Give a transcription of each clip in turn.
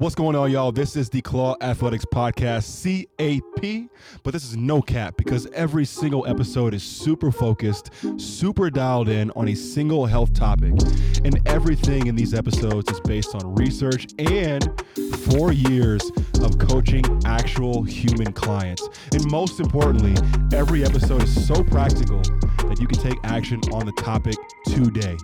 What's going on, y'all? This is the Claw Athletics Podcast, CAP, but this is no cap because every single episode is super focused, super dialed in on a single health topic. And everything in these episodes is based on research and four years of coaching actual human clients. And most importantly, every episode is so practical that you can take action on the topic today.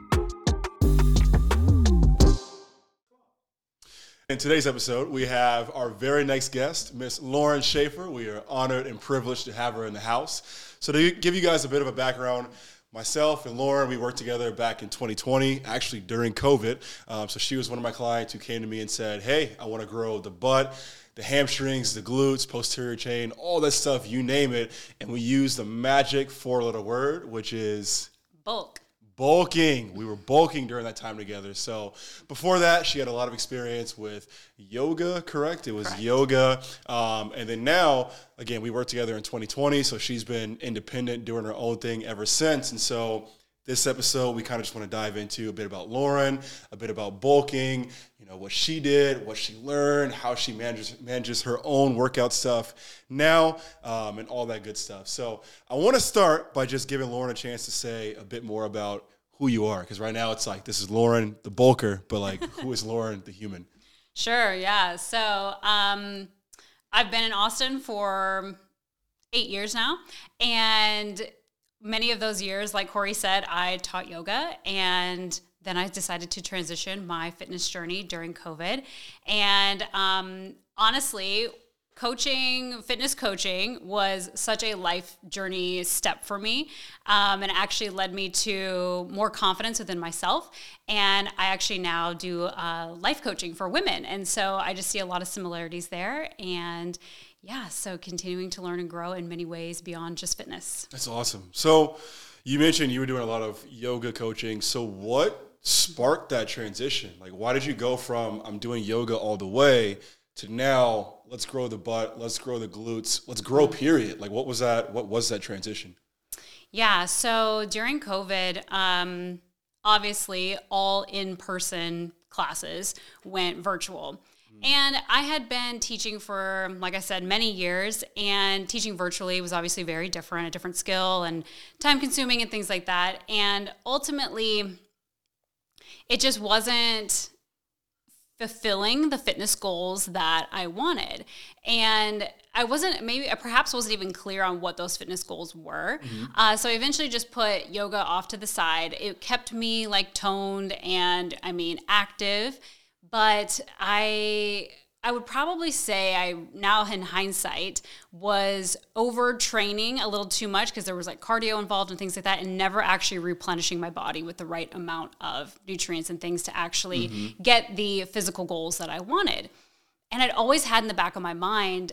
In today's episode, we have our very next guest, Miss Lauren Schaeffer. We are honored and privileged to have her in the house. So, to give you guys a bit of a background, myself and Lauren, we worked together back in 2020, actually during COVID. Um, so, she was one of my clients who came to me and said, Hey, I want to grow the butt the hamstrings, the glutes, posterior chain, all that stuff, you name it. And we use the magic four letter word, which is bulk bulking. We were bulking during that time together. So before that, she had a lot of experience with yoga, correct? It was correct. yoga. Um, and then now, again, we worked together in 2020. So she's been independent, doing her own thing ever since. And so this episode, we kind of just want to dive into a bit about Lauren, a bit about bulking, you know, what she did, what she learned, how she manages manages her own workout stuff now, um, and all that good stuff. So I want to start by just giving Lauren a chance to say a bit more about who you are, because right now it's like this is Lauren the bulker, but like who is Lauren the human? Sure, yeah. So um, I've been in Austin for eight years now, and many of those years, like Corey said, I taught yoga and then I decided to transition my fitness journey during COVID. And um, honestly, coaching, fitness coaching was such a life journey step for me um, and actually led me to more confidence within myself. And I actually now do uh, life coaching for women. And so I just see a lot of similarities there. And yeah, so continuing to learn and grow in many ways beyond just fitness. That's awesome. So you mentioned you were doing a lot of yoga coaching. So what sparked that transition? Like, why did you go from I'm doing yoga all the way to now let's grow the butt, let's grow the glutes, let's grow period? Like, what was that? What was that transition? Yeah. So during COVID, um, obviously all in person classes went virtual. And I had been teaching for, like I said, many years, and teaching virtually was obviously very different, a different skill and time consuming and things like that. And ultimately, it just wasn't fulfilling the fitness goals that I wanted. And I wasn't, maybe, I perhaps wasn't even clear on what those fitness goals were. Mm-hmm. Uh, so I eventually just put yoga off to the side. It kept me like toned and, I mean, active but I I would probably say I now in hindsight was overtraining a little too much because there was like cardio involved and things like that and never actually replenishing my body with the right amount of nutrients and things to actually mm-hmm. get the physical goals that I wanted. And I'd always had in the back of my mind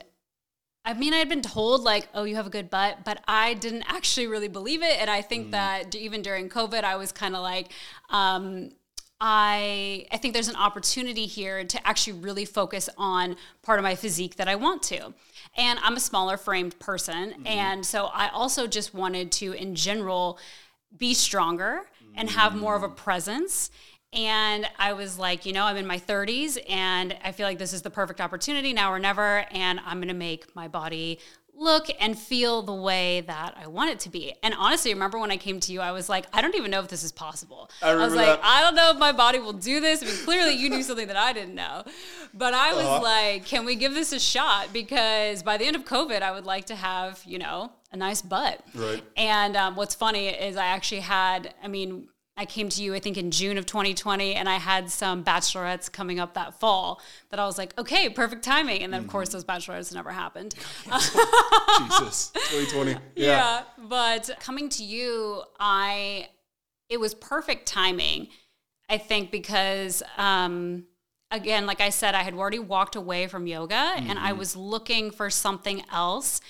I mean, I had been told like, "Oh, you have a good butt," but I didn't actually really believe it. And I think mm. that even during COVID, I was kind of like, um, I I think there's an opportunity here to actually really focus on part of my physique that I want to. And I'm a smaller framed person mm-hmm. and so I also just wanted to in general be stronger mm-hmm. and have more of a presence and I was like, you know, I'm in my 30s and I feel like this is the perfect opportunity now or never. And I'm going to make my body look and feel the way that I want it to be. And honestly, remember when I came to you, I was like, I don't even know if this is possible. I, I was like, that. I don't know if my body will do this. I mean, clearly you knew something that I didn't know. But I was uh-huh. like, can we give this a shot? Because by the end of COVID, I would like to have, you know, a nice butt. Right. And um, what's funny is I actually had, I mean, I came to you, I think, in June of 2020, and I had some bachelorettes coming up that fall that I was like, okay, perfect timing. And then, mm-hmm. of course, those bachelorettes never happened. Jesus, 2020. Yeah. yeah. But coming to you, I, it was perfect timing, I think, because, um, again, like I said, I had already walked away from yoga mm-hmm. and I mm-hmm. was looking for something else.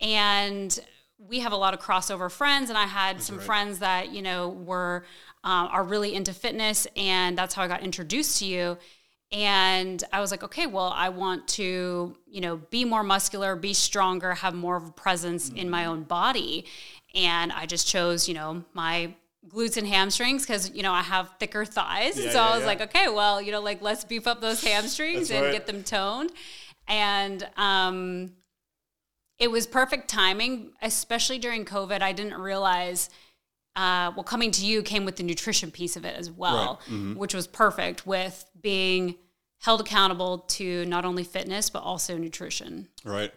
And we have a lot of crossover friends, and I had that's some right. friends that, you know, were um, are really into fitness, and that's how I got introduced to you. And I was like, okay, well, I want to, you know, be more muscular, be stronger, have more of a presence mm-hmm. in my mm-hmm. own body. And I just chose, you know, my glutes and hamstrings because you know I have thicker thighs, Yeah, so yeah, I was yeah. like, okay, well, you know, like let's beef up those hamstrings and right. get them toned. And um, it was perfect timing, especially during COVID. I didn't realize. Uh, well, coming to you came with the nutrition piece of it as well, Right. Mm-hmm. which was perfect with being held accountable to not only fitness but also nutrition. Right.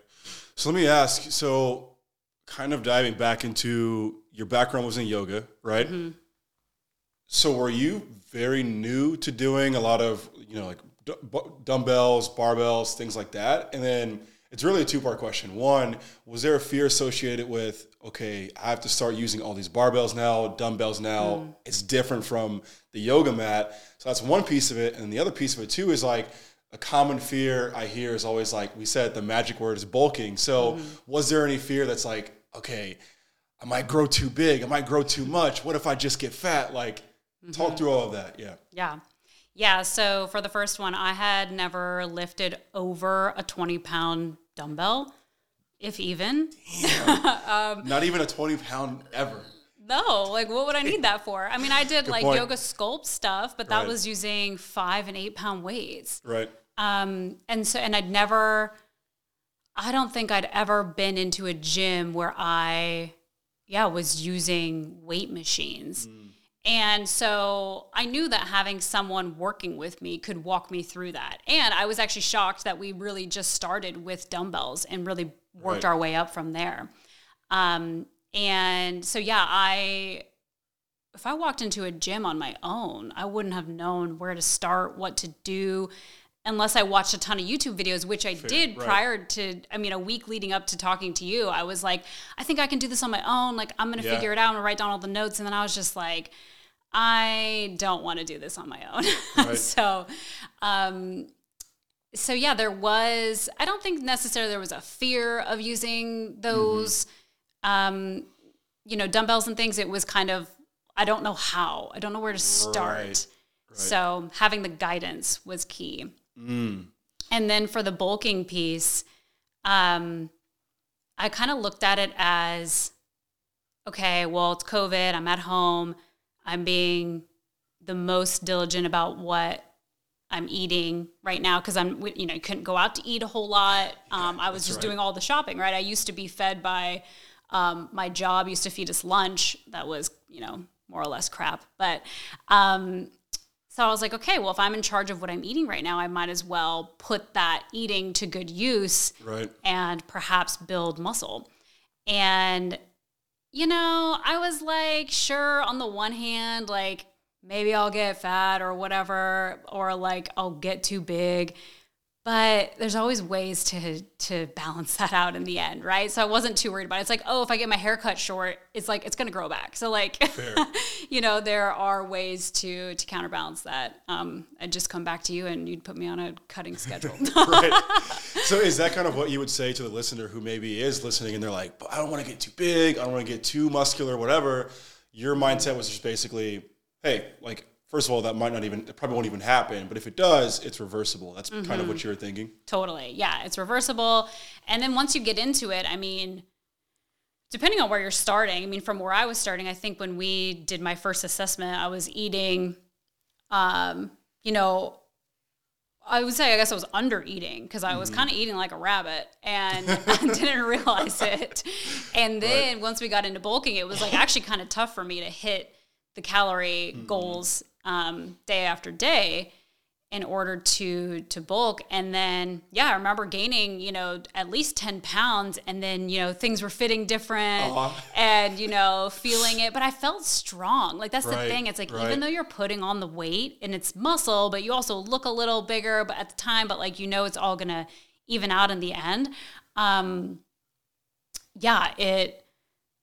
So let me ask. So, kind of diving back into your background was in yoga, right? So, were you very new to doing a lot of you know like d- dumbbells, barbells, things like that? And then it's really a two part question. One, was there a fear associated with okay, I have to start using all these barbells now, dumbbells now? Mm. It's different from the yoga mat. So that's one piece of it, and the other piece of it too is like a common fear I hear is always like we said the magic word is bulking. So mm-hmm. was there any fear that's like okay, I might grow too big, I might grow too much. What if I just get fat? Like talk mm-hmm. through all of that. Yeah. Yeah. Yeah. So for the first one, I had never lifted over a 20 pound dumbbell, if even. Not even a 20 pound ever. No, like what would I need that for? I mean, I did like point. yoga sculpt stuff, but that Right. was using five and eight pound weights. Right. Um, and so, and I'd never, I don't think I'd ever been into a gym where I, yeah, was using weight machines. And so I knew that having someone working with me could walk me through that. And I was actually shocked that we really just started with dumbbells and really worked Right. our way up from there. Um, and so, yeah, I, if I walked into a gym on my own, I wouldn't have known where to start, what to do, unless I watched a ton of YouTube videos, which I did right. prior to, I mean, a week leading up to talking to you. I was like, I think I can do this on my own. Like, I'm going to Yeah. figure it out. I'm going to write down all the notes. And then I was just like, I don't want to do this on my own. Right. so, um, so yeah, there was, I don't think necessarily there was a fear of using those, um, you know, dumbbells and things. It was kind of, I don't know how, I don't know where to start. Right. So having the guidance was key. And then for the bulking piece, um, I kind of looked at it as okay, well, it's COVID. I'm at home. I'm being the most diligent about what I'm eating right now because I'm, you know, couldn't go out to eat a whole lot. Um, I was just right. doing all the shopping, right? I used to be fed by um, my job, used to feed us lunch that was, you know, more or less crap. But um, so I was like, okay, well, if I'm in charge of what I'm eating right now, I might as well put that eating to good use Right. and perhaps build muscle. And, you know, I was like, sure, on the one hand, like maybe I'll get fat or whatever, or like I'll get too big. But there's always ways to to balance that out in the end, right? So I wasn't too worried about it. It's like, oh, if I get my hair cut short, it's like it's gonna grow back. So like, you know, there are ways to to counterbalance that. Um, I'd just come back to you and you'd put me on a cutting schedule. right. So is that kind of what you would say to the listener who maybe is listening and they're like, but I don't want to get too big, I don't want to get too muscular, whatever. Your mindset was just basically, hey, like first of all, that might not even, it probably won't even happen, but if it does, it's reversible. That's kind of what mm-hmm. you were thinking. Totally. Yeah, it's reversible. And then once you get into it, I mean, depending on where you're starting, I mean, from where I was starting, I think when we did my first assessment, I was eating, um, you know, I would say I guess I was under eating because I was mm-hmm. kind of eating like a rabbit and didn't realize it. And then once we got into bulking, it was like actually kind of tough for me to hit the calorie mm-hmm. goals um, day after day in order to to bulk. And then yeah i remember gaining you know at least 10 pounds and then you know things were fitting different Aw. and you know feeling it. But i felt strong. Like that's the thing. It's like right. even though you're putting on the weight and it's muscle but you also look a little bigger but at the time but like you know it's all gonna even out in the end. Um yeah it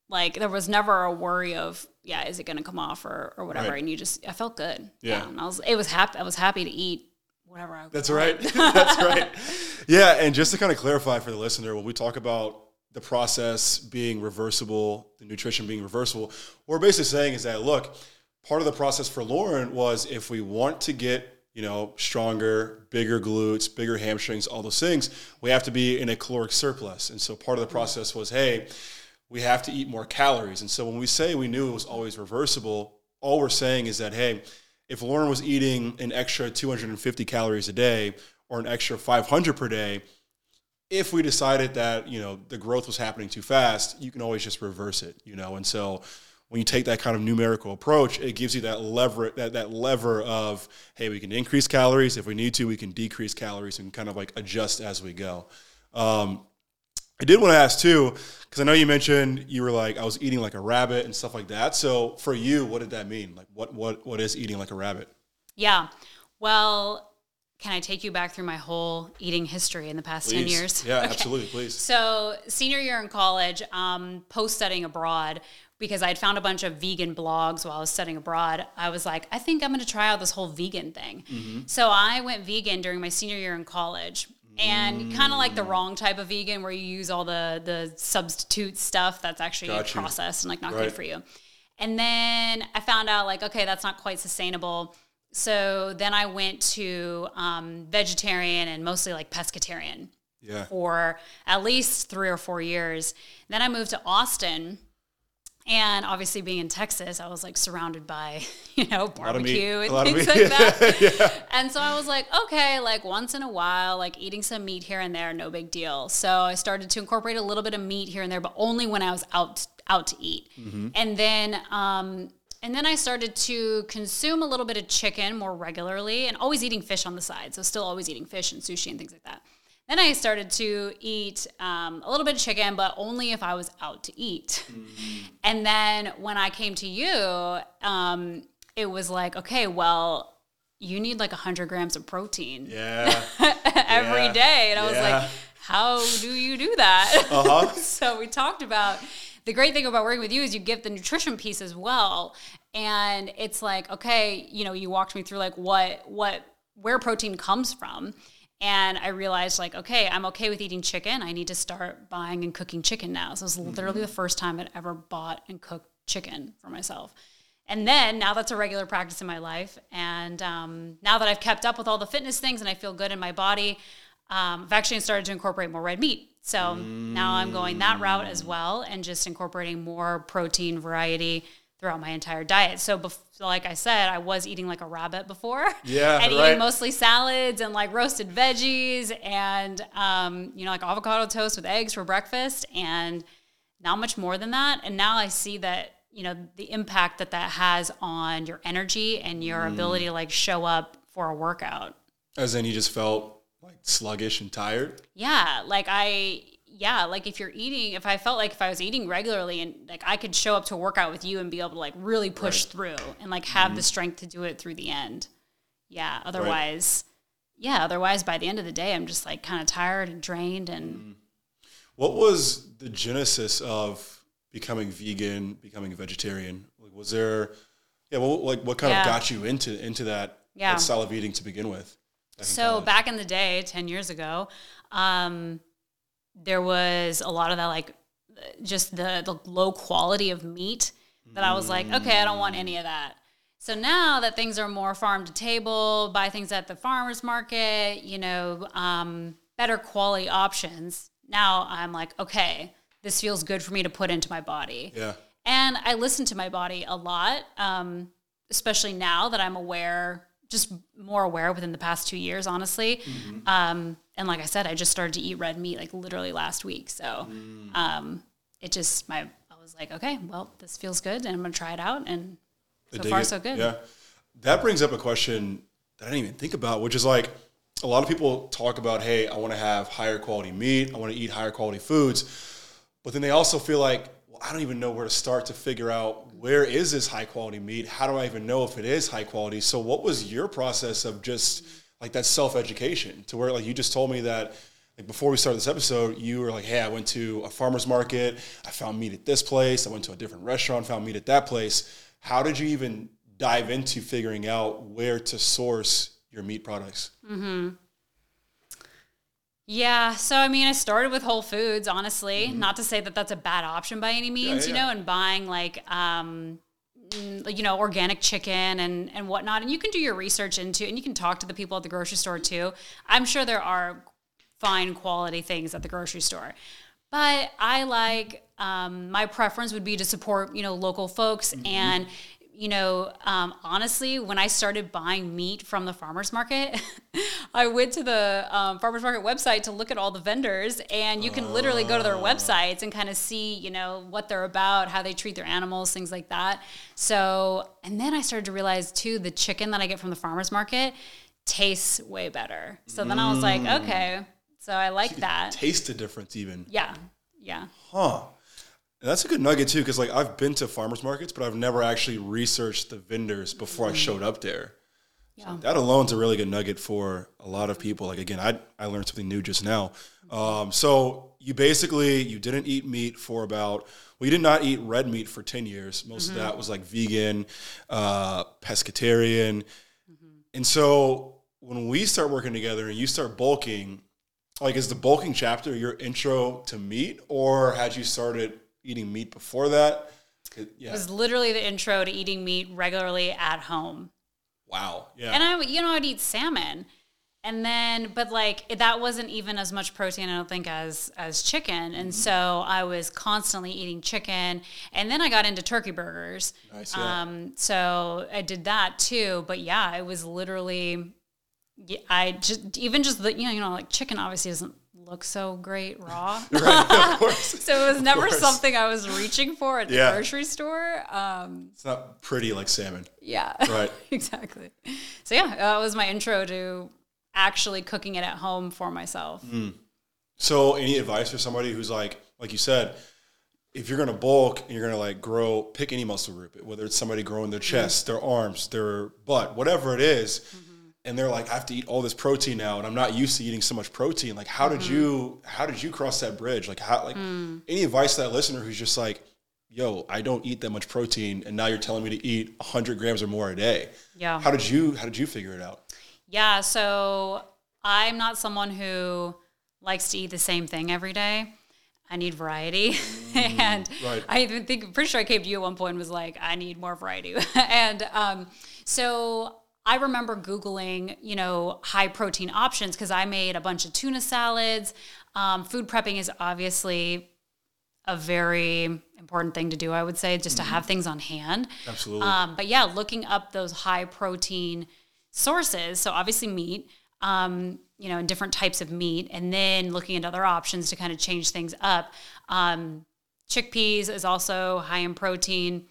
like there was never a worry of yeah is it going to come off or, or whatever Right. and you just i felt good Yeah. and i was it was happy i was happy to eat whatever i That's right. That's right. Yeah, and just to kind of clarify for the listener, when we talk about the process being reversible, the nutrition being reversible, what we're basically saying is that look, part of the process for Lauren was if we want to get you know stronger, bigger glutes, bigger hamstrings, all those things, we have to be in a caloric surplus. And so part of the mm-hmm. process was, hey, we have to eat more calories. And so when we say we knew it was always reversible, all we're saying is that, hey, if Lauren was eating an extra 250 calories a day or an extra 500 per day, if we decided that, you know, the growth was happening too fast, you can always just reverse it, you know. And so when you take that kind of numerical approach, it gives you that lever that, that lever of, hey, we can increase calories. If we need to, we can decrease calories and kind of like adjust as we go. Um, I did want to ask too, because I know you mentioned you were like I was eating like a rabbit and stuff like that. So for you, what did that mean? Like what what what is eating like a rabbit? Yeah. Well, can I take you back through my whole eating history in the past Please. 10 years? Yeah, Okay. absolutely, please. So, senior year in college, um, post studying abroad, because I had found a bunch of vegan blogs while I was studying abroad, I was like, I think I'm going to try out this whole vegan thing. Mm-hmm. So, I went vegan during my senior year in college. And kind of like the wrong type of vegan where you use all the the substitute stuff that's actually Got you. processed and like not Right. good for you. And then I found out like, okay, that's not quite sustainable. So then I went to um, vegetarian and mostly like pescatarian Yeah. for at least three or four years. Then I moved to Austin. And obviously, being in Texas, I was like surrounded by, you know, lot of meat. barbecue and things like that. And so I was like, okay, like once in a while, like eating some meat here and there, no big deal. So I started to incorporate a little bit of meat here and there, but only when I was out out to eat. Mm-hmm. And then um, and then I started to consume a little bit of chicken more regularly, and always eating fish on the side. So still always eating fish and sushi and things like that. Then I started to eat um, a little bit of chicken, but only if I was out to eat. And then when I came to you, um, it was like, okay, well, you need like 100 grams of protein Yeah. every Yeah. day. And I was Yeah. like, how do you do that? Uh-huh. so we talked about the great thing about working with you is you give the nutrition piece as well. And it's like, okay, you know, you walked me through like what, what, where protein comes from. And I realized, like, okay, I'm okay with eating chicken. I need to start buying and cooking chicken now. So it was literally the first time I'd ever bought and cooked chicken for myself. And then now that's a regular practice in my life. And um, now that I've kept up with all the fitness things and I feel good in my body, um, I've actually started to incorporate more red meat. So now I'm going that route as well and just incorporating more protein variety throughout my entire diet. So, bef- like I said, I was eating like a rabbit before. Yeah, and right. eating mostly salads and like roasted veggies and, um, you know, like avocado toast with eggs for breakfast and not much more than that. And now I see that, you know, the impact that that has on your energy and your Mm. ability to like show up for a workout. As in you just felt like sluggish and tired. Yeah, like I yeah, like if you're eating, if I felt like if I was eating regularly and like I could show up to a workout with you and be able to like really push through and like have the strength to do it through the end. Yeah, otherwise yeah, otherwise by the end of the day I'm just like kind of tired and drained and What was the genesis of becoming vegan, becoming a vegetarian? Like, was there, yeah, well, like what kind Yeah. of got you into into that, Yeah. that style of eating to begin with? So back in the day, ten years ago, um, there was a lot of that, like just the the low quality of meat that I was like, okay, I don't want any of that. So now that things are more farm to table, buy things at the farmers market, you know, um, better quality options. Now I'm like, okay, this feels good for me to put into my body. yeah, And I listen to my body a lot, um, especially now that I'm aware, just more aware within the past two years, honestly. Um, and like I said, I just started to eat red meat like literally last week. So um, it just, my, I was like, okay, well, this feels good and I'm going to try it out. And so far, it. so good. Yeah, that brings up a question that I didn't even think about, which is like a lot of people talk about, hey, I want to have higher quality meat, I want to eat higher quality foods, but then they also feel like, well, I don't even know where to start to figure out where is this high quality meat? How do I even know if it is high quality? So, what was your process of just like that self education to where like you just told me that like before we started this episode, you were like, "Hey, I went to a farmer's market. I found meat at this place. I went to a different restaurant, found meat at that place." How did you even dive into figuring out where to source your meat products? Mm-hmm. Yeah. So, I mean, I started with Whole Foods, honestly. Not to say that that's a bad option by any means, you yeah. know, and buying like, um, you know, organic chicken and, and whatnot. And you can do your research into and you can talk to the people at the grocery store too. I'm sure there are fine quality things at the grocery store. but I like um, my preference would be to support you know local folks and you know, um, honestly, when I started buying meat from the farmers market, I went to the um, farmers market website to look at all the vendors, and you can literally go to their websites and kind of see, you know, what they're about, how they treat their animals, things like that. So, and then I started to realize too, the chicken that I get from the farmers market tastes way better. So then I was like, okay, so I like that. Taste the difference, even. Yeah, yeah. Huh. And that's a good nugget too, because like I've been to farmers markets, but I've never actually researched the vendors before I showed up there. So Yeah. that alone's a really good nugget for a lot of people. Like again, I I learned something new just now. Um, so you basically you didn't eat meat for about well, you did not eat red meat for ten years. Most of that was like vegan, uh, pescatarian, and so when we start working together and you start bulking, like is the bulking chapter your intro to meat, or had you started eating meat before that? It Yeah. was literally the intro to eating meat regularly at home. Wow. Yeah. And I, you know, I'd eat salmon, and then, but like that wasn't even as much protein, I don't think, as as chicken. And so I was constantly eating chicken, and then I got into turkey burgers. Nice, yeah. Um, so I did that too. But yeah, it was literally, I just even just the you know you know like chicken obviously doesn't look so great raw. right. Course. So it was never course. something I was reaching for at the Yeah. grocery store. Um, It's not pretty like salmon. yeah. Right. exactly. So yeah, that was my intro to actually cooking it at home for myself. Mm. So, any advice for somebody who's like, like you said, if you're gonna bulk and you're gonna like grow, pick any muscle group, whether it's somebody growing their chest, their arms, their butt, whatever it is, and they're like, I have to eat all this protein now, and I'm not used to eating so much protein. Like, how did mm-hmm. you, how did you cross that bridge? Like, how, like, mm. any advice to that listener who's just like, yo, I don't eat that much protein, and now you're telling me to eat 100 grams or more a day. Yeah. How did you, how did you figure it out? Yeah, so I'm not someone who likes to eat the same thing every day. I need variety. Mm, and right. I even think, pretty sure I came to you at one point and was like, I need more variety. and um, so I remember Googling, you know, high protein options because I made a bunch of tuna salads. Um, food prepping is obviously a very important thing to do, I would say, just to have things on hand. Absolutely. Um, but yeah, looking up those high protein sources. So obviously meat, um, you know, and different types of meat, and then looking at other options to kind of change things up. Um, chickpeas is also high in protein.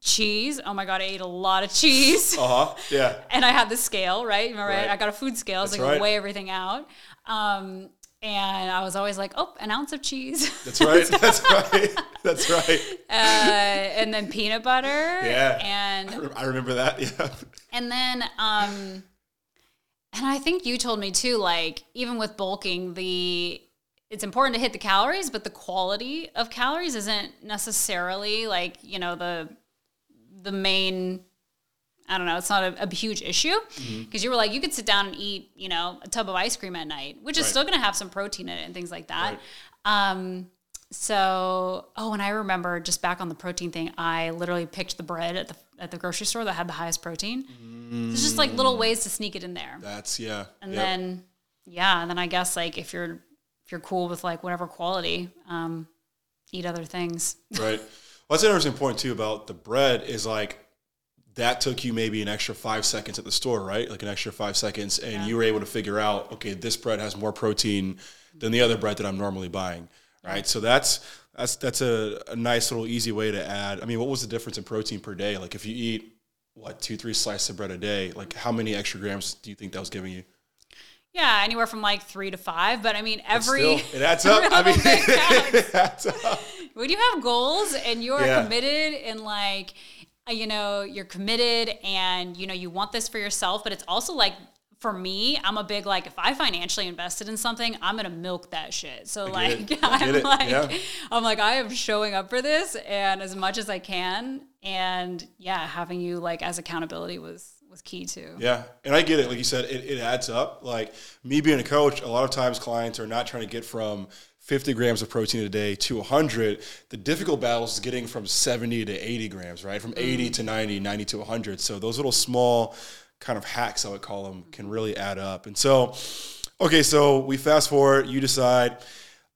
Cheese. Oh my god, I ate a lot of cheese. Uh huh. Yeah. and I had the scale, right? Remember, Right. I got a food scale, so I could right. weigh everything out. Um, and I was always like, oh, an ounce of cheese. That's right. That's right. That's right. uh, and then peanut butter. Yeah. And I re- I remember that. Yeah. And then, um, and I think you told me too, like even with bulking, the it's important to hit the calories, but the quality of calories isn't necessarily like you know the the main. I don't know. It's not a, a huge issue Mm-hmm. because you were like you could sit down and eat you know a tub of ice cream at night, which is Right. still going to have some protein in it and things like that. Right. Um, so, oh, and I remember just back on the protein thing, I literally picked the bread at the at the grocery store that had the highest protein. It's just like little ways to sneak it in there, That's yeah. and Yep. then yeah, and then I guess like if you're if you're cool with like whatever quality, um, eat other things. right. An interesting point too about the bread is like that took you maybe an extra five seconds at the store, right? Like an extra five seconds, and you were able to figure out, okay, this bread has more protein than the other bread that I'm normally buying, right? So that's that's that's a, a nice little easy way to add. I mean, what was the difference in protein per day? Like if you eat what two three slices of bread a day, like how many extra grams do you think that was giving you? Yeah, anywhere from like three to five, but I mean every Still, it adds up. I mean, little bit counts. it adds up. When you have goals and you're Yeah. committed and like uh, you know you're committed and you know you want this for yourself but it's also like for me i'm a big like if i financially invested in something i'm gonna milk that shit so like. I'm it. like Yeah. i'm like i am showing up for this and as much as i can and yeah having you like as accountability was was key too Yeah, and I get it. Like you said, it, it adds up. Like me being a coach, a lot of times clients are not trying to get from 50 grams of protein a day to 100. The difficult battle is getting from 70 to 80 grams, right? From 80 mm. to 90, 90 to 100. So those little small kind of hacks, I would call them, can really add up. And so, okay, so we fast forward. You decide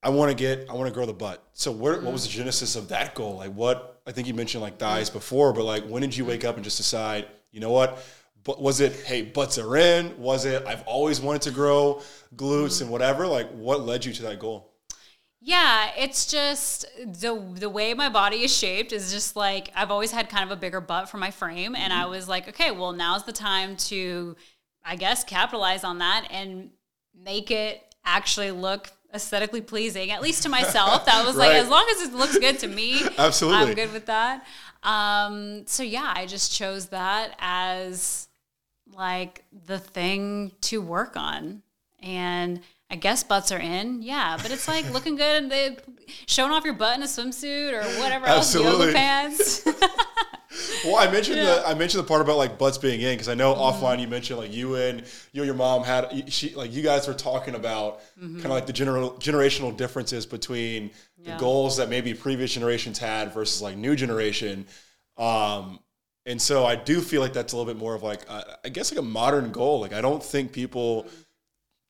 I want to get, I want to grow the butt. So where, what was the mm. genesis of that goal? Like what, I think you mentioned like thighs mm. before, but like when did you wake up and just decide, you know what? But was it, hey, butts are in? Was it, I've always wanted to grow glutes and whatever? Like what led you to that goal? Yeah, it's just the the way my body is shaped is just like I've always had kind of a bigger butt for my frame and I was like, okay, well, now's the time to I guess capitalize on that and make it actually look aesthetically pleasing, at least to myself. That was like as long as it looks good to me, Absolutely. I'm good with that. Um, so yeah, I just chose that as like the thing to work on. And I guess butts are in, yeah, but it's like looking good and they showing off your butt in a swimsuit or whatever else, yoga pants. Well, I mentioned the I mentioned the part about like butts being in because I know Mm-hmm. offline you mentioned like you and you and your mom had she like you guys were talking about kind of like the general generational differences between Mm-hmm. Yeah. the goals that maybe previous generations had versus like new generation. Um, and so I do feel like that's a little bit more of like uh, I guess like a modern goal. Like I don't think people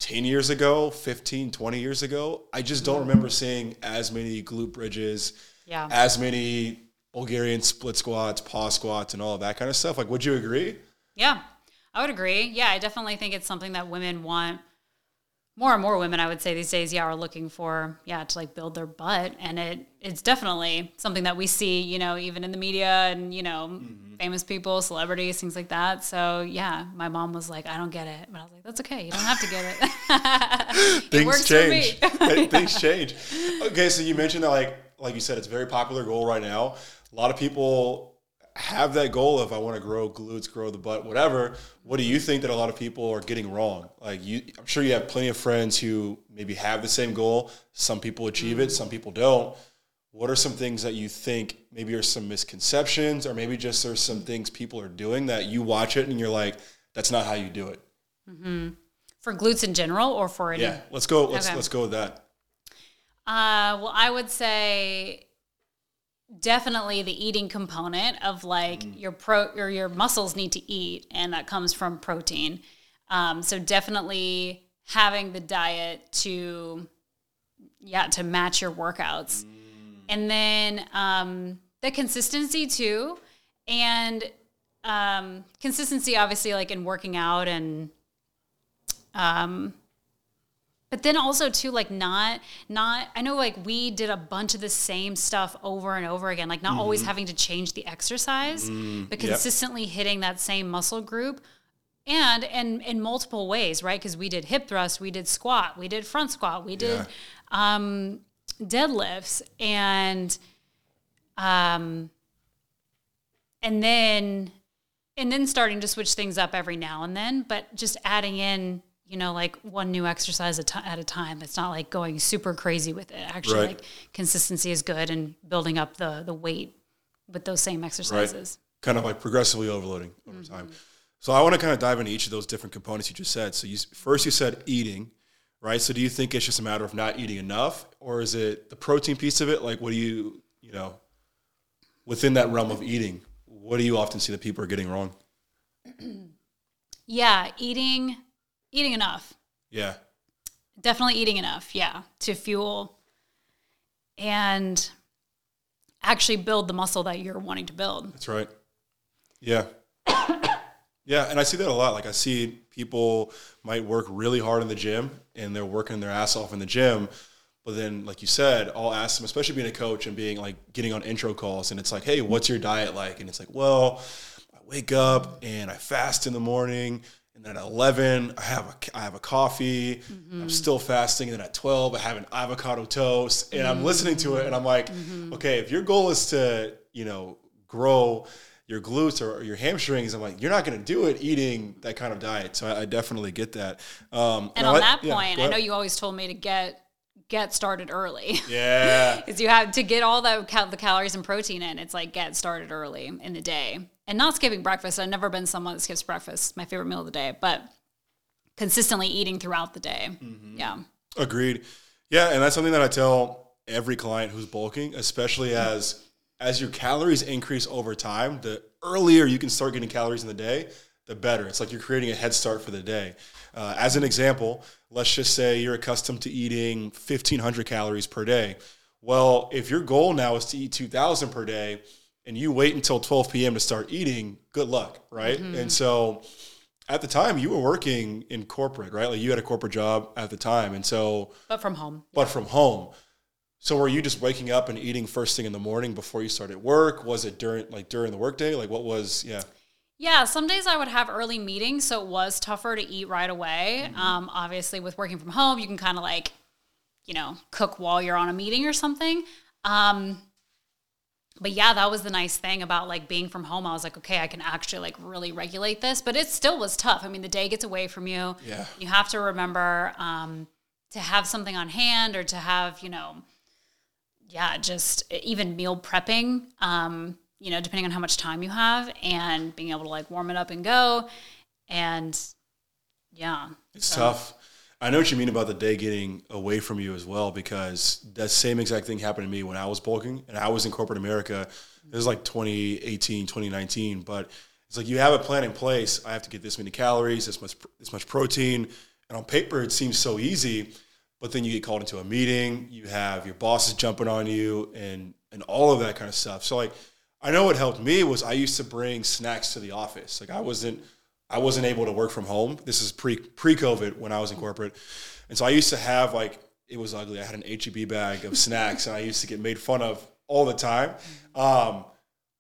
10 years ago, 15, 20 years ago, I just don't remember seeing as many glute bridges, Yeah. as many Bulgarian split squats, paw squats, and all of that kind of stuff. Like, would you agree? Yeah, I would agree. Yeah, I definitely think it's something that women want. More and more women, I would say these days, yeah, are looking for, yeah, to like build their butt, and it it's definitely something that we see, you know, even in the media and you know, Mm-hmm. famous people, celebrities, things like that. So yeah, my mom was like, I don't get it, but I was like, that's okay, you don't have to get it. it Things change. for me. Things change. Okay, so you mentioned that, like, like you said, it's a very popular goal right now. A lot of people have that goal of I want to grow glutes, grow the butt, whatever. What do you think that a lot of people are getting wrong? Like you, I'm sure you have plenty of friends who maybe have the same goal. Some people achieve it, some people don't. What are some things that you think maybe are some misconceptions, or maybe just there's some things people are doing that you watch it and you're like, that's not how you do it. for glutes in general, or for any Yeah, let's go. Let's Okay. let's go with that. Uh, well, I would say definitely the eating component of like Mm. your pro or your muscles need to eat, and that comes from protein. Um, so definitely having the diet to yeah to match your workouts, and then um, the consistency too, and um, consistency obviously like in working out and um but then also too like not not i know like we did a bunch of the same stuff over and over again like not always having to change the exercise but yep. consistently hitting that same muscle group. And and in multiple ways right? Because we did hip thrust we did squat we did front squat we did um deadlifts and um and then and then starting to switch things up every now and then but just adding in you know like one new exercise at, a time it's not like going super crazy with it actually Right. like consistency is good and building up the the weight with those same exercises kind of like progressively overloading over mm-hmm. time. So I want to kind of dive into each of those different components you just said. So you first you said eating, right? So do you think it's just a matter of not eating enough, or is it the protein piece of it? Like, what do you you know within that realm of eating? What do you often see that people are getting wrong? yeah eating eating enough Yeah, definitely eating enough yeah to fuel and actually build the muscle that you're wanting to build that's right. Yeah, yeah, and I see that a lot. Like I see people might work really hard in the gym, and they're working their ass off in the gym. But then, like you said, I'll ask them, especially being a coach and being like getting on intro calls, and it's like, "Hey, what's your diet like?" And it's like, "Well, I wake up and I fast in the morning, and then at eleven I have a I have a coffee. I'm still fasting, and then at twelve I have an avocado toast." And I'm listening to it, and I'm like, "Okay, if your goal is to you know grow." Your glutes or your hamstrings, I'm like, you're not going to do it eating that kind of diet. So I, I definitely get that. Um, and on like- that point i know you always told me to get get started early Yeah. Because you have to get all the cal- the calories and protein in. It's like get started early in the day and not skipping breakfast. I've never been someone that skips breakfast. My favorite meal of the day, but consistently eating throughout the day. Mm-hmm. Yeah. Agreed. Yeah, and that's something that I tell every client who's bulking, especially as as your calories increase over time, the earlier you can start getting calories in the day, the better. It's like you're creating a head start for the day. Uh, as an example, let's just say you're accustomed to eating 1,500 calories per day. Well, if your goal now is to eat 2,000 per day and you wait until 12 p.m. to start eating, good luck, right? Mm-hmm. And so at the time you were working in corporate, right? Like you had a corporate job at the time. And so, but from home. But from home. So were you just waking up and eating first thing in the morning before you started work? Was it during like during the workday? Like what was yeah? Yeah, some days I would have early meetings, so it was tougher to eat right away. Mm-hmm. Um, obviously, with working from home, you can kind of like, you know, cook while you're on a meeting or something. Um, but yeah, that was the nice thing about like being from home. I was like, okay, I can actually like really regulate this, but it still was tough. I mean, the day gets away from you. Yeah. You have to remember um, to have something on hand or to have, you know, yeah, just even meal prepping. Um, you know, depending on how much time you have and being able to like warm it up and go. And yeah. It's so. tough. I know what you mean about the day getting away from you as well, because that same exact thing happened to me when I was bulking and I was in corporate America. It was like 2018, 2019, but it's like you have a plan in place. I have to get this many calories, this much, this much protein. And on paper, it seems so easy, but then you get called into a meeting, you have your bosses jumping on you and, and all of that kind of stuff. So like, I know what helped me was I used to bring snacks to the office. Like I wasn't I wasn't able to work from home. This is pre pre COVID when I was in corporate, and so I used to have like it was ugly. I had an HEB bag of snacks, and I used to get made fun of all the time. Um,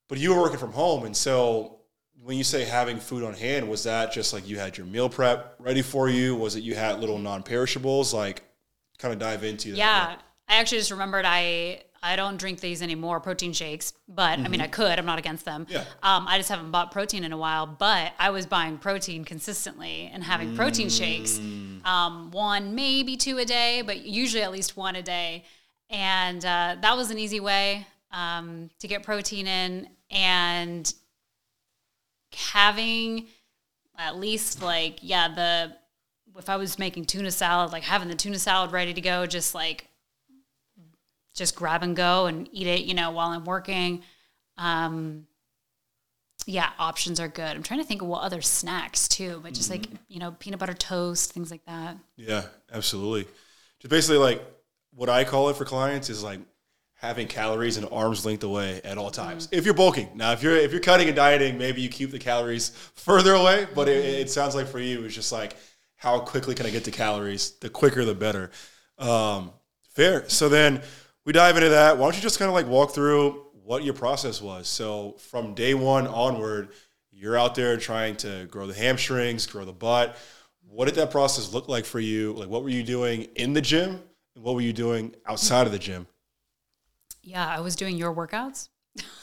but you were working from home, and so when you say having food on hand, was that just like you had your meal prep ready for you? Was it you had little non perishables? Like, kind of dive into that. Yeah, I actually just remembered I I don't drink these anymore, protein shakes, but mm-hmm. I mean, I mm-hmm. could. I'm not against them. Yeah. Um, I just haven't bought protein in a while, but I was buying protein consistently and having mm. protein shakes, mm. um, one, maybe two a day, but usually at least one a day. And uh, that was an easy way um, to get protein in. And having at least like, yeah, the, if I was making tuna salad, like having the tuna salad ready to go, just like just grab and go and eat it, you know, while I'm working. Um, yeah, options are good. I'm trying to think of what other snacks too, but just mm-hmm. like, you know, peanut butter toast, things like that. Yeah, absolutely. Just basically like what I call it for clients is like having calories an arm's length away at all times. Mm-hmm. If you're bulking. Now, if you're if you're cutting and dieting, maybe you keep the calories further away, but mm-hmm. it, it, sounds like for you it's just like how quickly can I get to calories? The quicker the better. Um, fair. So then we dive into that. Why don't you just kind of like walk through what your process was? So from day one onward, you're out there trying to grow the hamstrings, grow the butt. What did that process look like for you? Like, what were you doing in the gym? And what were you doing outside of the gym? Yeah, I was doing your workouts.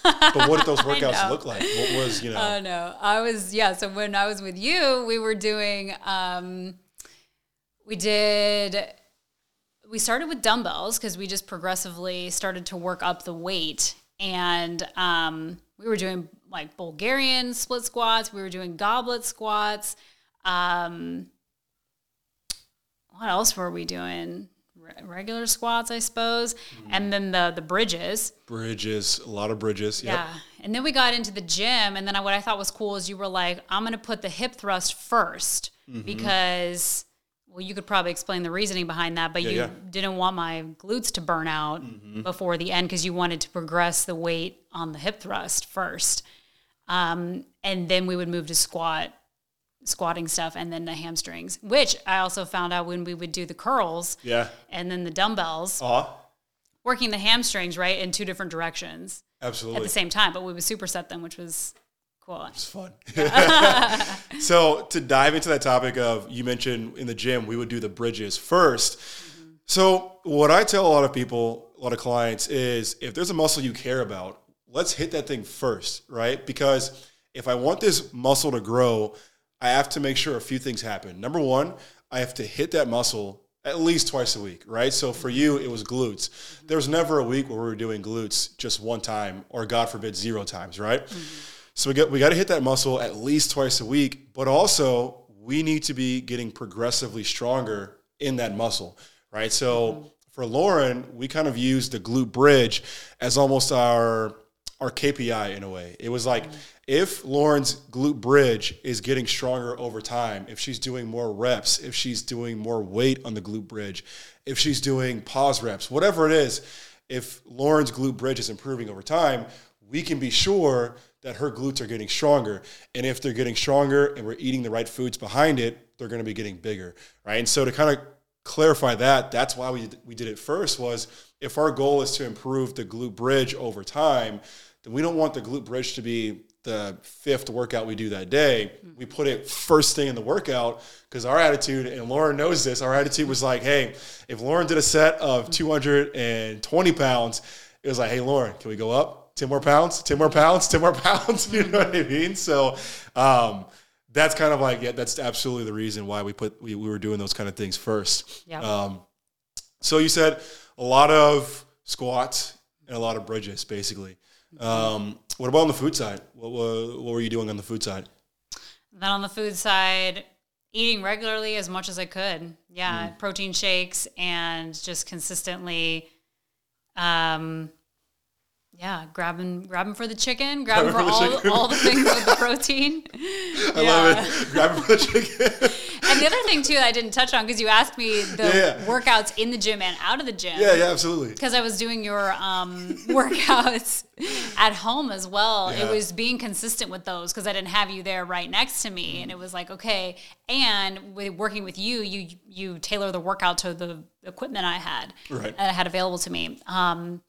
but what did those workouts look like? What was, you know? Oh, no. I was, yeah. So when I was with you, we were doing, um, we did we started with dumbbells because we just progressively started to work up the weight and um, we were doing like bulgarian split squats we were doing goblet squats um, what else were we doing Re- regular squats i suppose mm. and then the the bridges bridges a lot of bridges yep. yeah and then we got into the gym and then what i thought was cool is you were like i'm going to put the hip thrust 1st mm-hmm. because well, you could probably explain the reasoning behind that, but yeah, you yeah. didn't want my glutes to burn out mm-hmm. before the end because you wanted to progress the weight on the hip thrust first. Um, and then we would move to squat, squatting stuff, and then the hamstrings, which I also found out when we would do the curls. Yeah. And then the dumbbells. Uh-huh. Working the hamstrings, right, in two different directions. Absolutely. At the same time, but we would superset them, which was cool. It's fun. so to dive into that topic of you mentioned in the gym, we would do the bridges 1st mm-hmm. So what I tell a lot of people, a lot of clients is if there's a muscle you care about, let's hit that thing first, right? Because if I want this muscle to grow, I have to make sure a few things happen. Number one, I have to hit that muscle at least twice a week, right? So for you, it was glutes. There was never a week where we were doing glutes just one time, or God forbid, zero times, right? Mm-hmm. So we got we got to hit that muscle at least twice a week, but also we need to be getting progressively stronger in that muscle, right? So mm-hmm. for Lauren, we kind of use the glute bridge as almost our our KPI in a way. It was like if Lauren's glute bridge is getting stronger over time, if she's doing more reps, if she's doing more weight on the glute bridge, if she's doing pause reps, whatever it is, if Lauren's glute bridge is improving over time, we can be sure that her glutes are getting stronger. And if they're getting stronger and we're eating the right foods behind it, they're going to be getting bigger, right? And so to kind of clarify that, that's why we we did it first was if our goal is to improve the glute bridge over time, then we don't want the glute bridge to be the fifth workout we do that day. Hmm. We put it first thing in the workout because our attitude, and Lauren knows this, our attitude was like, hey, if Lauren did a set of 220 pounds, it was like, hey, Lauren, can we go up 10 more pounds, 10 more pounds, 10 more pounds? You know what I mean? So, um, that's kind of like, yeah, that's absolutely the reason why we put, we, we were doing those kind of things first. Yeah. Um, so you said a lot of squats and a lot of bridges, basically. Um, what about on the food side? What, what, what were you doing on the food side? Then on the food side, eating regularly as much as I could. Yeah, protein shakes and just consistently, um, yeah, grabbing grabbing for the chicken, grabbing for for all, chicken. all the things with the protein. I love it. Grab for the chicken. And the other thing too that I didn't touch on because you asked me the Yeah, yeah. workouts in the gym and out of the gym. yeah, yeah, absolutely. because I was doing your um, workouts at home as well. Yeah. It was being consistent with those because I didn't have you there right next to me, and it was like okay. And with working with you, you you tailor the workout to the equipment I had Right. that I had available to me. Um,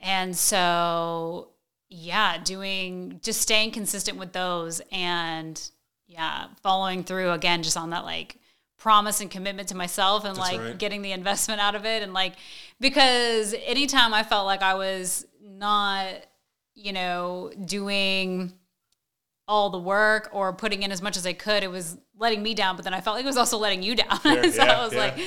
and so yeah, doing just staying consistent with those and yeah, following through again just on that like promise and commitment to myself and like right. getting the investment out of it and like because anytime I felt like I was not, you know, doing all the work or putting in as much as I could, it was letting me down, but then I felt like it was also letting you down. so yeah, I was yeah. like,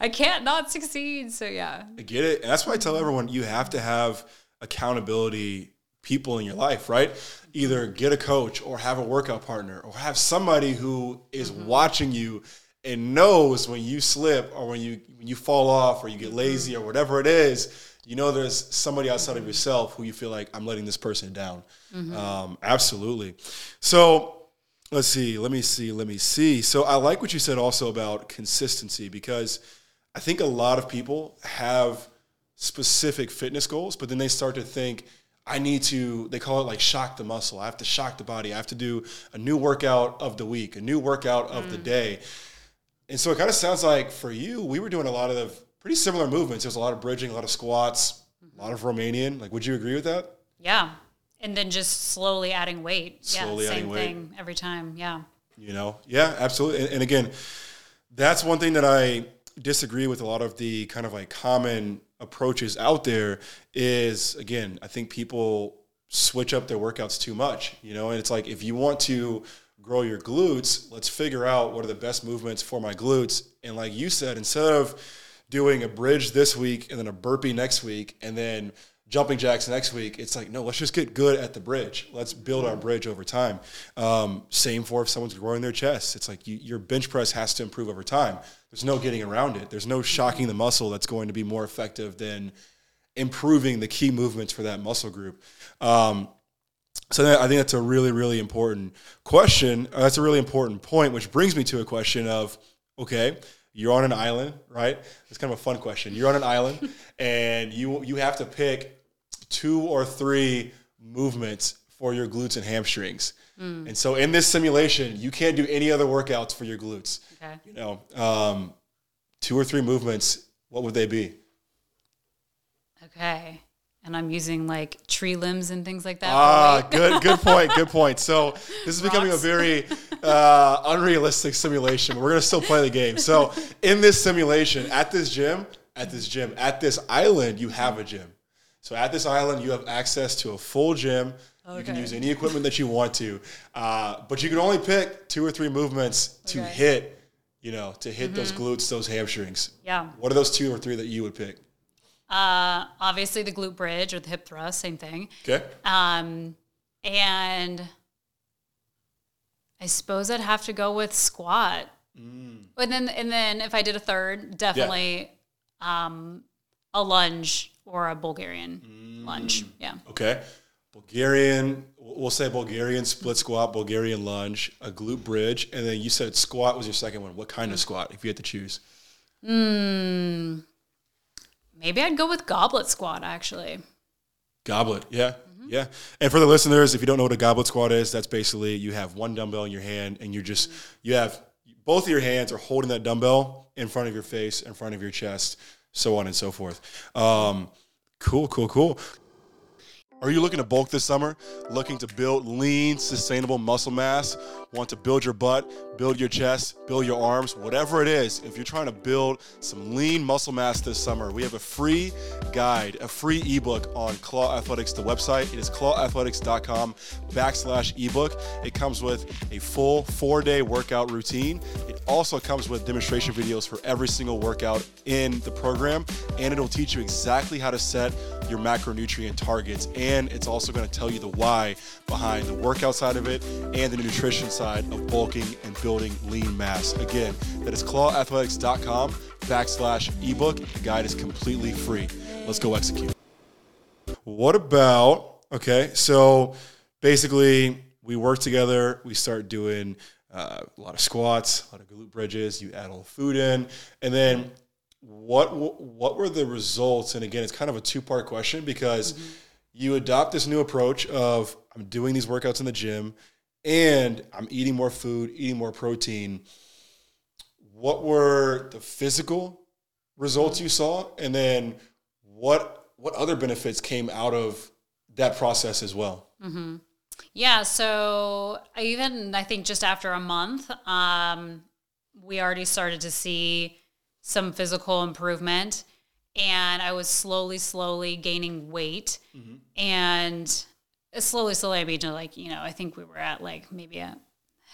I can't not succeed. So yeah. I get it. And that's why I tell everyone you have to have accountability people in your life, right? Either get a coach or have a workout partner or have somebody who is mm-hmm. watching you and knows when you slip or when you when you fall off or you get mm-hmm. lazy or whatever it is, you know there's somebody outside of yourself who you feel like I'm letting this person down. Mm-hmm. Um, absolutely. So let's see let me see let me see so i like what you said also about consistency because i think a lot of people have specific fitness goals but then they start to think i need to they call it like shock the muscle i have to shock the body i have to do a new workout of the week a new workout of the mm. day and so it kind of sounds like for you we were doing a lot of pretty similar movements there's a lot of bridging a lot of squats a lot of mm-hmm. romanian like would you agree with that Yeah. And then just slowly adding weight. Slowly yeah, adding same weight. thing every time. Yeah. You know, yeah, absolutely. And, and again, that's one thing that I disagree with a lot of the kind of like common approaches out there is again, I think people switch up their workouts too much, you know, and it's like if you want to grow your glutes, let's figure out what are the best movements for my glutes. And like you said, instead of doing a bridge this week and then a burpee next week and then jumping jacks next week, it's like, no, let's just get good at the bridge. Let's build our bridge over time. Um, same for if someone's growing their chest. It's like you, your bench press has to improve over time. There's no getting around it. There's no shocking the muscle that's going to be more effective than improving the key movements for that muscle group. Um, so that, I think that's a really, really important question. Uh, that's a really important point, which brings me to a question of, okay, you're on an island, right? It's kind of a fun question. You're on an island, and you you have to pick two or three movements for your glutes and hamstrings. And so in this simulation, you can't do any other workouts for your glutes. Okay. You know, um, two or three movements. What would they be? Okay. And I'm using like tree limbs and things like that. Ah, good, good point, good point. So this is becoming a very uh, unrealistic simulation. We're gonna still play the game. So in this simulation, at this gym, at this gym, at this island, you have a gym. So at this island, you have access to a full gym. You can use any equipment that you want to, uh, but you can only pick two or three movements to Okay. hit. You know, to hit those glutes, those hamstrings. Yeah. What are those two or three that you would pick? Uh, obviously the glute bridge or the hip thrust, same thing. Okay. Um, and I suppose I'd have to go with squat. Mm. And then, and then if I did a third, definitely um, a lunge or a Bulgarian Mm. lunge. Yeah. Okay. Bulgarian, we'll say Bulgarian split squat, Bulgarian lunge, a glute bridge, and then you said squat was your second one. What kind of squat, if you had to choose? Mm, maybe I'd go with goblet squat actually. Goblet, yeah. Yeah. And for the listeners, if you don't know what a goblet squat is, that's basically you have one dumbbell in your hand and you're just, you have both of your hands are holding that dumbbell in front of your face, in front of your chest, so on and so forth. Um, cool, cool, cool. Are you looking to bulk this summer? Looking to build lean, sustainable muscle mass? Want to build your butt, build your chest, build your arms, whatever it is. If you're trying to build some lean muscle mass this summer, we have a free guide, a free ebook on Claw Athletics, the website. It is clawathletics.com backslash ebook. It comes with a full four day workout routine. It also comes with demonstration videos for every single workout in the program, and it'll teach you exactly how to set your macronutrient targets. And it's also going to tell you the why behind the workout side of it and the nutrition side of bulking and building lean mass. Again, that is clawathletics.com backslash ebook. The guide is completely free. Let's go execute. What about, okay, so basically we work together, we start doing uh, a lot of squats, a lot of glute bridges, you add all the food in, and then what what were the results? And again, it's kind of a two part question because mm-hmm. you adopt this new approach of I'm doing these workouts in the gym and I'm eating more food, eating more protein. What were the physical results you saw, and then what what other benefits came out of that process as well? Mm-hmm. Yeah, so even I think just after a month, um, we already started to see some physical improvement, and I was slowly, slowly gaining weight, mm-hmm. and slowly, slowly, I mean, like, you know, I think we were at like maybe a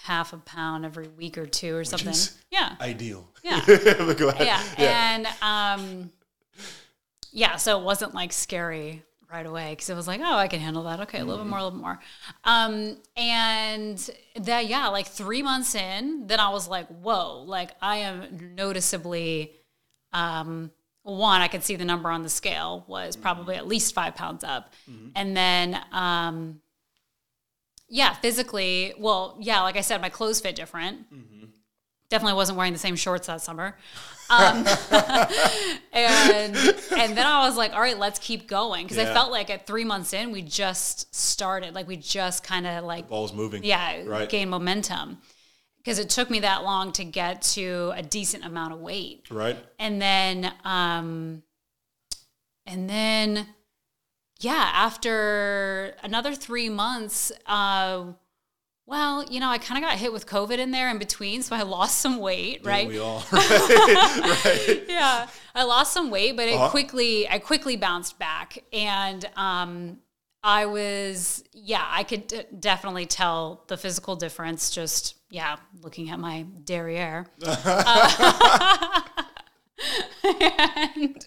half a pound every week or two or Which something. yeah. Ideal. Yeah. yeah. yeah. And um, yeah, so it wasn't like scary right away because it was like, oh, I can handle that. Okay, a little mm-hmm. bit more, a little bit more. Um, and that, yeah, like three months in, then I was like, whoa, like I am noticeably um, one, I could see the number on the scale was probably at least five pounds up. Mm-hmm. And then, um, yeah, physically, well, yeah, like I said, my clothes fit different. Definitely wasn't wearing the same shorts that summer. Um, and and then I was like, all right, let's keep going because yeah. I felt like at three months in, we just started, like we just kind of like the ball's moving, yeah, right. gain momentum because it took me that long to get to a decent amount of weight. Right. And then, um, and then, yeah, after another three months, uh, well, you know, I kind of got hit with COVID in there in between, so I lost some weight, right? Yeah, we all, right? right. yeah, I lost some weight, but it uh-huh. quickly, I quickly bounced back, and um, I was, yeah, I could d- definitely tell the physical difference just yeah, looking at my derriere. uh, and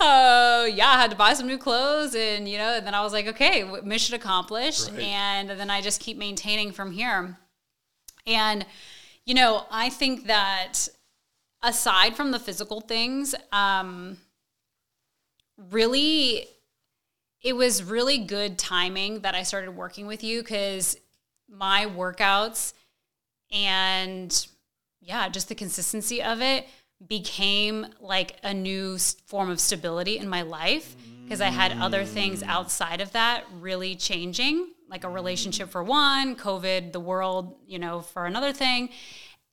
uh, yeah, I had to buy some new clothes, and you know, and then I was like, okay, mission accomplished, right. and then I just keep maintaining from here. And you know, I think that aside from the physical things, um, really, it was really good timing that I started working with you because my workouts and yeah, just the consistency of it became like a new form of stability in my life because I had other things outside of that really changing, like a relationship for one, COVID, the world, you know, for another thing.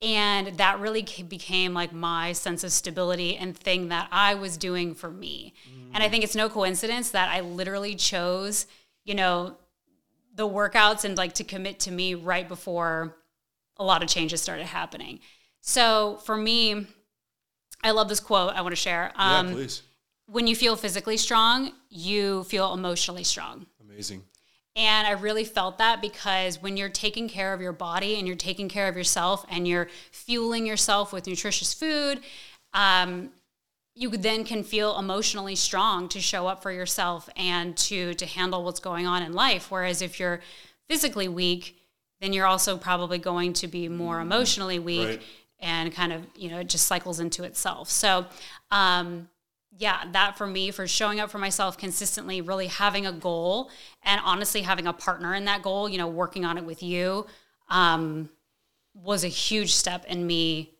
And that really became like my sense of stability and thing that I was doing for me. And I think it's no coincidence that I literally chose, you know, the workouts and like to commit to me right before a lot of changes started happening. So for me, I love this quote I want to share. Um, yeah, please. When you feel physically strong, you feel emotionally strong. Amazing. And I really felt that because when you're taking care of your body and you're taking care of yourself and you're fueling yourself with nutritious food, um, you then can feel emotionally strong to show up for yourself and to to handle what's going on in life. Whereas if you're physically weak, then you're also probably going to be more emotionally weak right. And kind of, you know, it just cycles into itself. So, um, yeah, that for me, for showing up for myself consistently, really having a goal and honestly having a partner in that goal, you know, working on it with you, um, was a huge step in me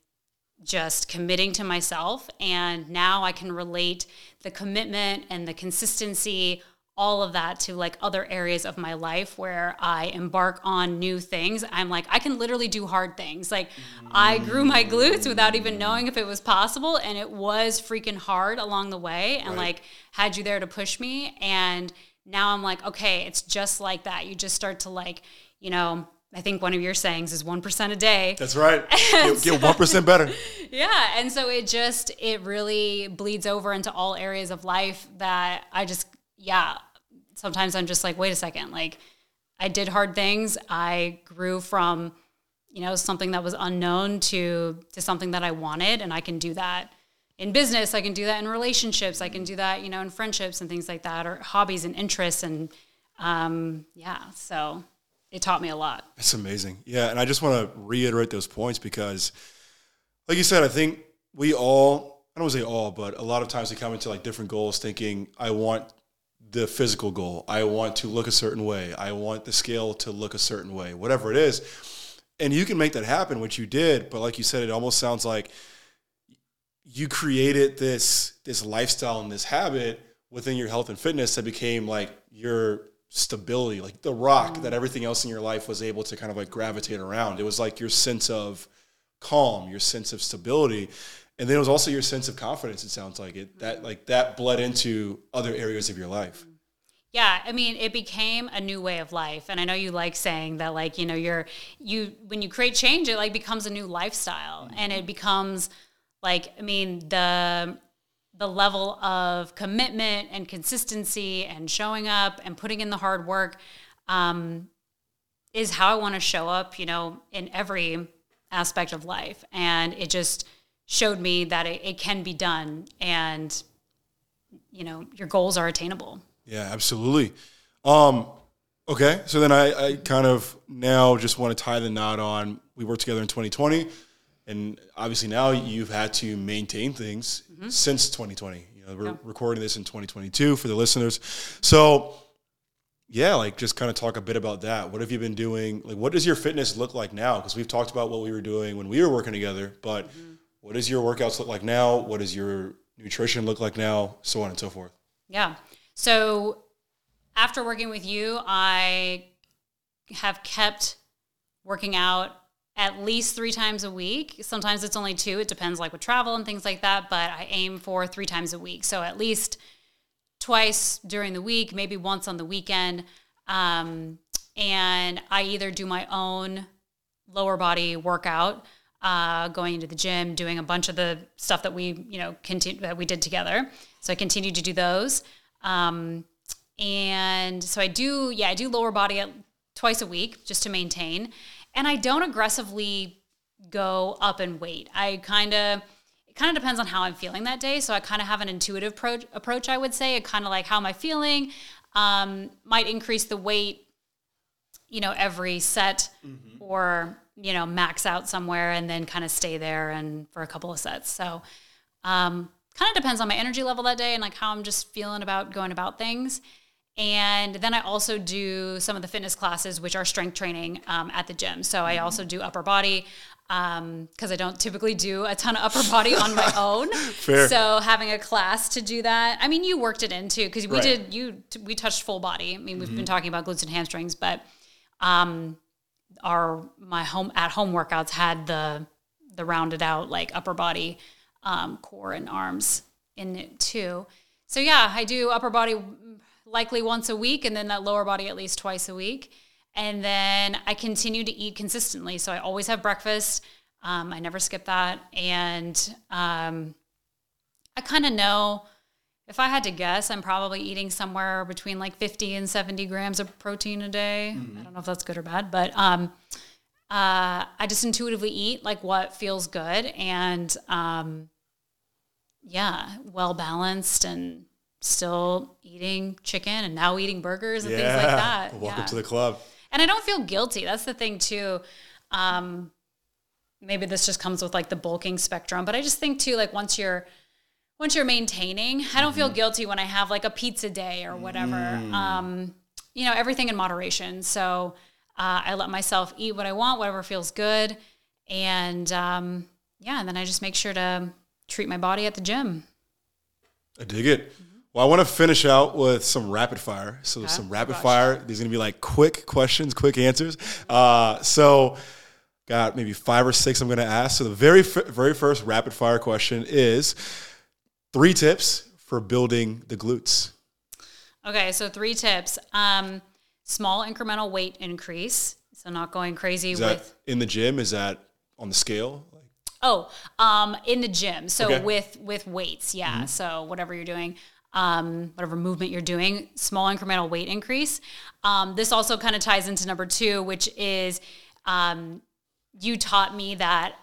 just committing to myself. And now I can relate the commitment and the consistency all of that to like other areas of my life where I embark on new things. I'm like, I can literally do hard things. Like, I grew my glutes without even knowing if it was possible. And it was freaking hard along the way and right. like had you there to push me. And now I'm like, okay, it's just like that. You just start to like, you know, I think one of your sayings is 1% a day. That's right. Get, get 1% better. yeah. And so it just, it really bleeds over into all areas of life that I just, yeah, sometimes I'm just like, wait a second, like I did hard things. I grew from, you know, something that was unknown to to something that I wanted and I can do that in business, I can do that in relationships, I can do that, you know, in friendships and things like that or hobbies and interests and um yeah, so it taught me a lot. It's amazing. Yeah, and I just want to reiterate those points because like you said, I think we all I don't want to say all, but a lot of times we come into like different goals thinking I want the physical goal. I want to look a certain way. I want the scale to look a certain way, whatever it is. And you can make that happen, which you did. But like you said, it almost sounds like you created this this lifestyle and this habit within your health and fitness that became like your stability, like the rock that everything else in your life was able to kind of like gravitate around. It was like your sense of calm, your sense of stability and then it was also your sense of confidence it sounds like it that like that bled into other areas of your life. Yeah i mean it became a new way of life and i know you like saying that like you know you're you when you create change it like becomes a new lifestyle mm-hmm. and it becomes like i mean the the level of commitment and consistency and showing up and putting in the hard work um, is how i want to show up you know in every aspect of life and it just showed me that it, it can be done and you know your goals are attainable. Yeah absolutely. Um okay so then I, I kind of now just want to tie the knot on we worked together in 2020 and obviously now you've had to maintain things mm-hmm. since 2020 you know we're yeah. recording this in 2022 for the listeners. So yeah like just kind of talk a bit about that. What have you been doing? Like what does your fitness look like now? Because we've talked about what we were doing when we were working together but mm-hmm what does your workouts look like now? What does your nutrition look like now? So on and so forth. Yeah. So after working with you, I have kept working out at least three times a week. Sometimes it's only two. It depends, like with travel and things like that. But I aim for three times a week. So at least twice during the week, maybe once on the weekend. Um, and I either do my own lower body workout uh, going into the gym, doing a bunch of the stuff that we, you know, continue that we did together. So I continue to do those. Um, and so I do, yeah, I do lower body at, twice a week just to maintain. And I don't aggressively go up in weight. I kind of, it kind of depends on how I'm feeling that day. So I kind of have an intuitive pro- approach, I would say. It kind of like, how am I feeling? Um, might increase the weight, you know, every set mm-hmm. or you know, max out somewhere and then kind of stay there and for a couple of sets. So, um, kind of depends on my energy level that day and like how I'm just feeling about going about things. And then I also do some of the fitness classes, which are strength training um, at the gym. So I also do upper body because um, I don't typically do a ton of upper body on my own. Fair. So having a class to do that, I mean, you worked it into because we right. did you we touched full body. I mean, we've mm-hmm. been talking about glutes and hamstrings, but um, our my home at home workouts had the the rounded out like upper body um, core and arms in it too. So yeah, I do upper body likely once a week, and then that lower body at least twice a week. And then I continue to eat consistently. So I always have breakfast. Um, I never skip that, and um, I kind of know if I had to guess, I'm probably eating somewhere between like 50 and 70 grams of protein a day. Mm-hmm. I don't know if that's good or bad, but um, uh, I just intuitively eat like what feels good and um, yeah, well balanced and still eating chicken and now eating burgers and yeah. things like that. Welcome yeah. to the club. And I don't feel guilty. That's the thing too. Um, maybe this just comes with like the bulking spectrum, but I just think too, like once you're once you're maintaining, I don't feel guilty when I have like a pizza day or whatever. Um, you know, everything in moderation. So uh, I let myself eat what I want, whatever feels good, and um, yeah, and then I just make sure to treat my body at the gym. I dig it. Well, I want to finish out with some rapid fire. So some rapid Gosh. fire. These are gonna be like quick questions, quick answers. Uh, so got maybe five or six I'm gonna ask. So the very f- very first rapid fire question is three tips for building the glutes. Okay, so three tips. Um, small incremental weight increase. So not going crazy Is with that in the gym? Is that on the scale? Like, Oh, um, in the gym. So Okay. with with weights, yeah. So whatever you're doing, um, whatever movement you're doing, small incremental weight increase. Um, this also kind of ties into number two, which is um, you taught me that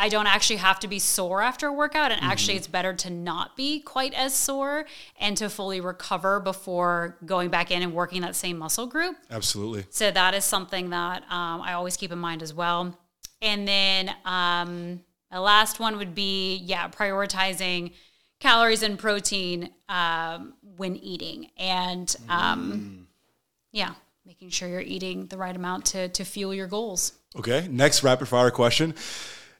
I don't actually have to be sore after a workout, and actually, it's better to not be quite as sore and to fully recover before going back in and working that same muscle group. absolutely. So that is something that um, I always keep in mind as well. And then um, the last one would be, yeah, prioritizing calories and protein um, when eating. And um, yeah, making sure you're eating the right amount to, to fuel your goals. Okay. Next rapid fire question.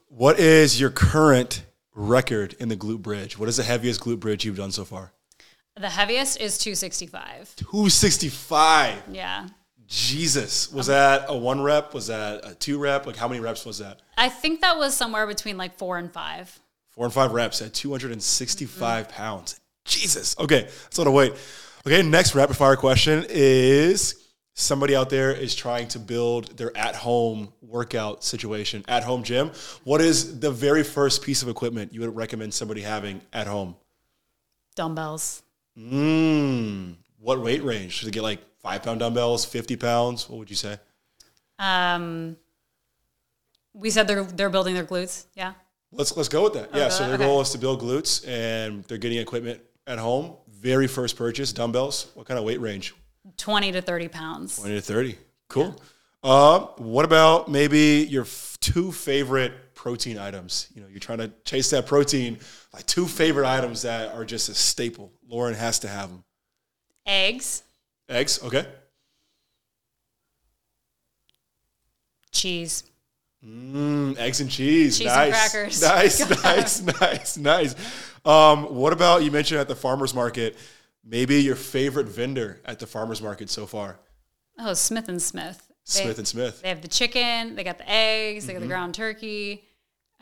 What is your current record in the glute bridge? What is the heaviest glute bridge you've done so far? The heaviest is 265. 265. Yeah. Jesus. Was um, that a one rep? Was that a two rep? Like how many reps was that? I think that was somewhere between like four and five. Four and five reps at 265 mm-hmm. pounds. Jesus. Okay. That's a lot of weight. Okay. Next rapid fire question is somebody out there is trying to build their at home workout situation, at home gym. What is the very first piece of equipment you would recommend somebody having at home? Dumbbells. Mm, what weight range? Should they get like five pound dumbbells, 50 pounds? What would you say? Um, we said they're they're building their glutes. Yeah. Let's let's go with that. Yeah. So that- their okay. goal is to build glutes, and they're getting equipment at home. Very first purchase, dumbbells. What kind of weight range? 20 to 30 pounds. Twenty to thirty. Cool. Uh, what about maybe your f- two favorite protein items? You know, you're trying to chase that protein. Like two favorite items that are just a staple. Lauren has to have them. Eggs, Eggs. Okay. cheese. Mm, eggs and cheese. Cheese and crackers. Nice, nice, nice, nice. Um, what about you mentioned at the farmers market? Maybe your favorite vendor at the farmers market so far, Oh, Smith and Smith. They, Smith and Smith. They have the chicken. They got the eggs. They got the ground turkey.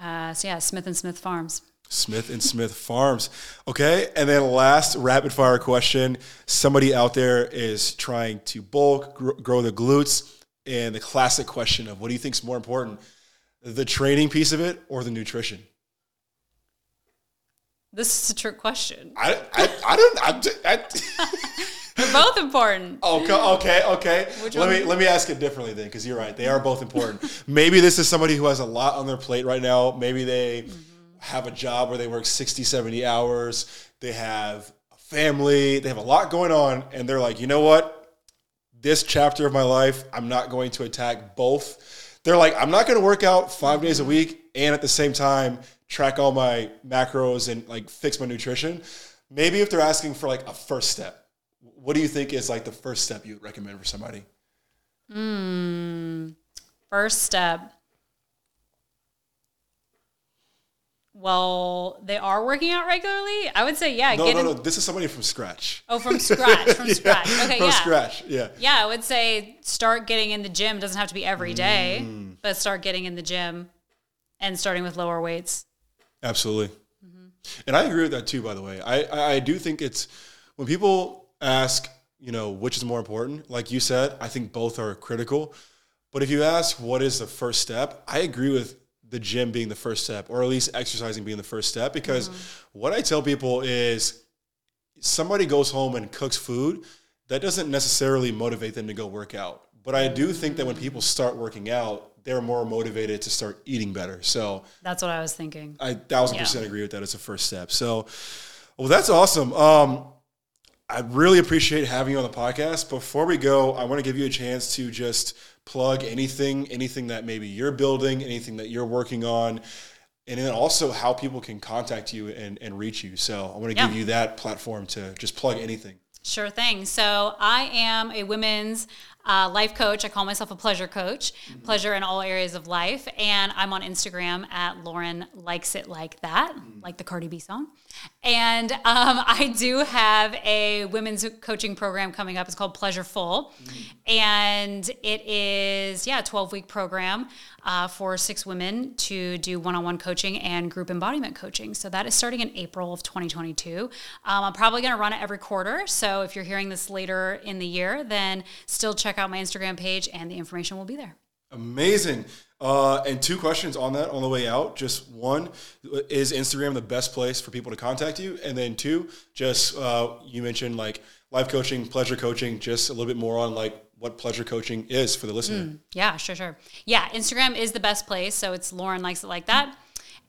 Uh, so yeah, Smith and Smith Farms. Smith and Smith Farms. Okay, and then last rapid fire question: Somebody out there is trying to bulk, gr- grow the glutes, and the classic question of what do you think is more important, the training piece of it or the nutrition? This is a trick question. I, I, I don't. I'm, j- I, They're both important. Okay, okay, okay. Which let me let me ask it differently then, because you're right. They are both important. Maybe this is somebody who has a lot on their plate right now. Maybe they Mm-hmm. have a job where they work 60, 70 hours. They have a family. They have a lot going on, and they're like, you know what? This chapter of my life, I'm not going to attack both. They're like, I'm not going to work out five days a week and at the same time track all my macros and like fix my nutrition. Maybe if they're asking for like a first step, what do you think is like the first step you would recommend for somebody? First step. Well, they are working out regularly. I would say, yeah, No, get no, in. no. This is somebody from scratch. Oh, from scratch. From Yeah, scratch. Okay, from yeah. scratch. Yeah. Yeah, I would say start getting in the gym. Doesn't have to be every day, Mm. but start getting in the gym and starting with lower weights. Absolutely. Mm-hmm. And I agree with that too, by the way. I, I, I do think it's when people ask, you know, which is more important, like you said, I think both are critical. But if you ask what is the first step, I agree with the gym being the first step, or at least exercising being the first step. Because Mm-hmm. what I tell people is somebody goes home and cooks food, that doesn't necessarily motivate them to go work out. But I do think that when people start working out, they're more motivated to start eating better. So That's what I was thinking. I thousand Yeah. percent agree with that It's a first step. So, well, that's awesome. Um, I really appreciate having you on the podcast. Before we go, I want to give you a chance to just plug anything, anything that maybe you're building, anything that you're working on. and then also how people can contact you and, and reach you. So I want to Yeah. give you that platform to just plug anything. Sure thing. So I am a women's uh, life coach. I call myself a pleasure coach, pleasure in all areas of life. And I'm on Instagram at Lauren Likes It Like That, like the Cardi B song. And um, I do have a women's coaching program coming up. It's called Pleasureful. And it is, yeah, a 12 week program uh, for six women to do one on one coaching and group embodiment coaching. So that is starting in April of 2022. Um, I'm probably going to run it every quarter. So if you're hearing this later in the year, then still check out my Instagram page and the information will be there. Amazing. Uh, and two questions on that on the way out. Just one, is Instagram the best place for people to contact you? And then two, just uh, you mentioned like life coaching, pleasure coaching, just a little bit more on like what pleasure coaching is for the listener. Yeah, sure, sure. Yeah, Instagram is the best place. So it's Lauren likes it like that.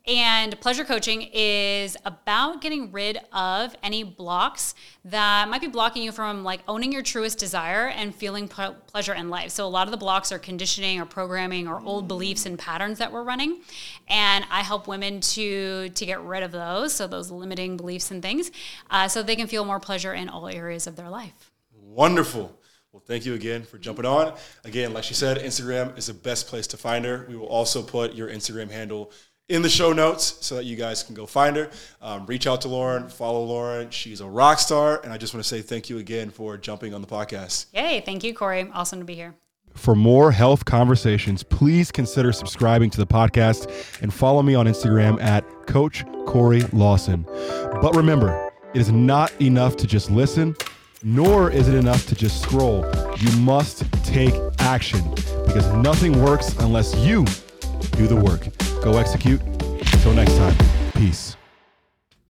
And pleasure coaching is about getting rid of any blocks that might be blocking you from like owning your truest desire and feeling ple- pleasure in life. So a lot of the blocks are conditioning or programming or old beliefs and patterns that we're running. And I help women to to get rid of those, so those limiting beliefs and things, uh, so they can feel more pleasure in all areas of their life. Wonderful. Well, thank you again for jumping on. Again, like she said, Instagram is the best place to find her. We will also put your Instagram handle in the show notes so that you guys can go find her. Um, reach out to Lauren, follow Lauren. She's a rock star. And I just want to say thank you again for jumping on the podcast. Yay! Thank you, Corey. Awesome to be here. For more health conversations, please consider subscribing to the podcast and follow me on Instagram at Coach Corey Lawson. But remember, it is not enough to just listen, nor is it enough to just scroll. You must take action because nothing works unless you do the work. Go execute. Until next time, peace.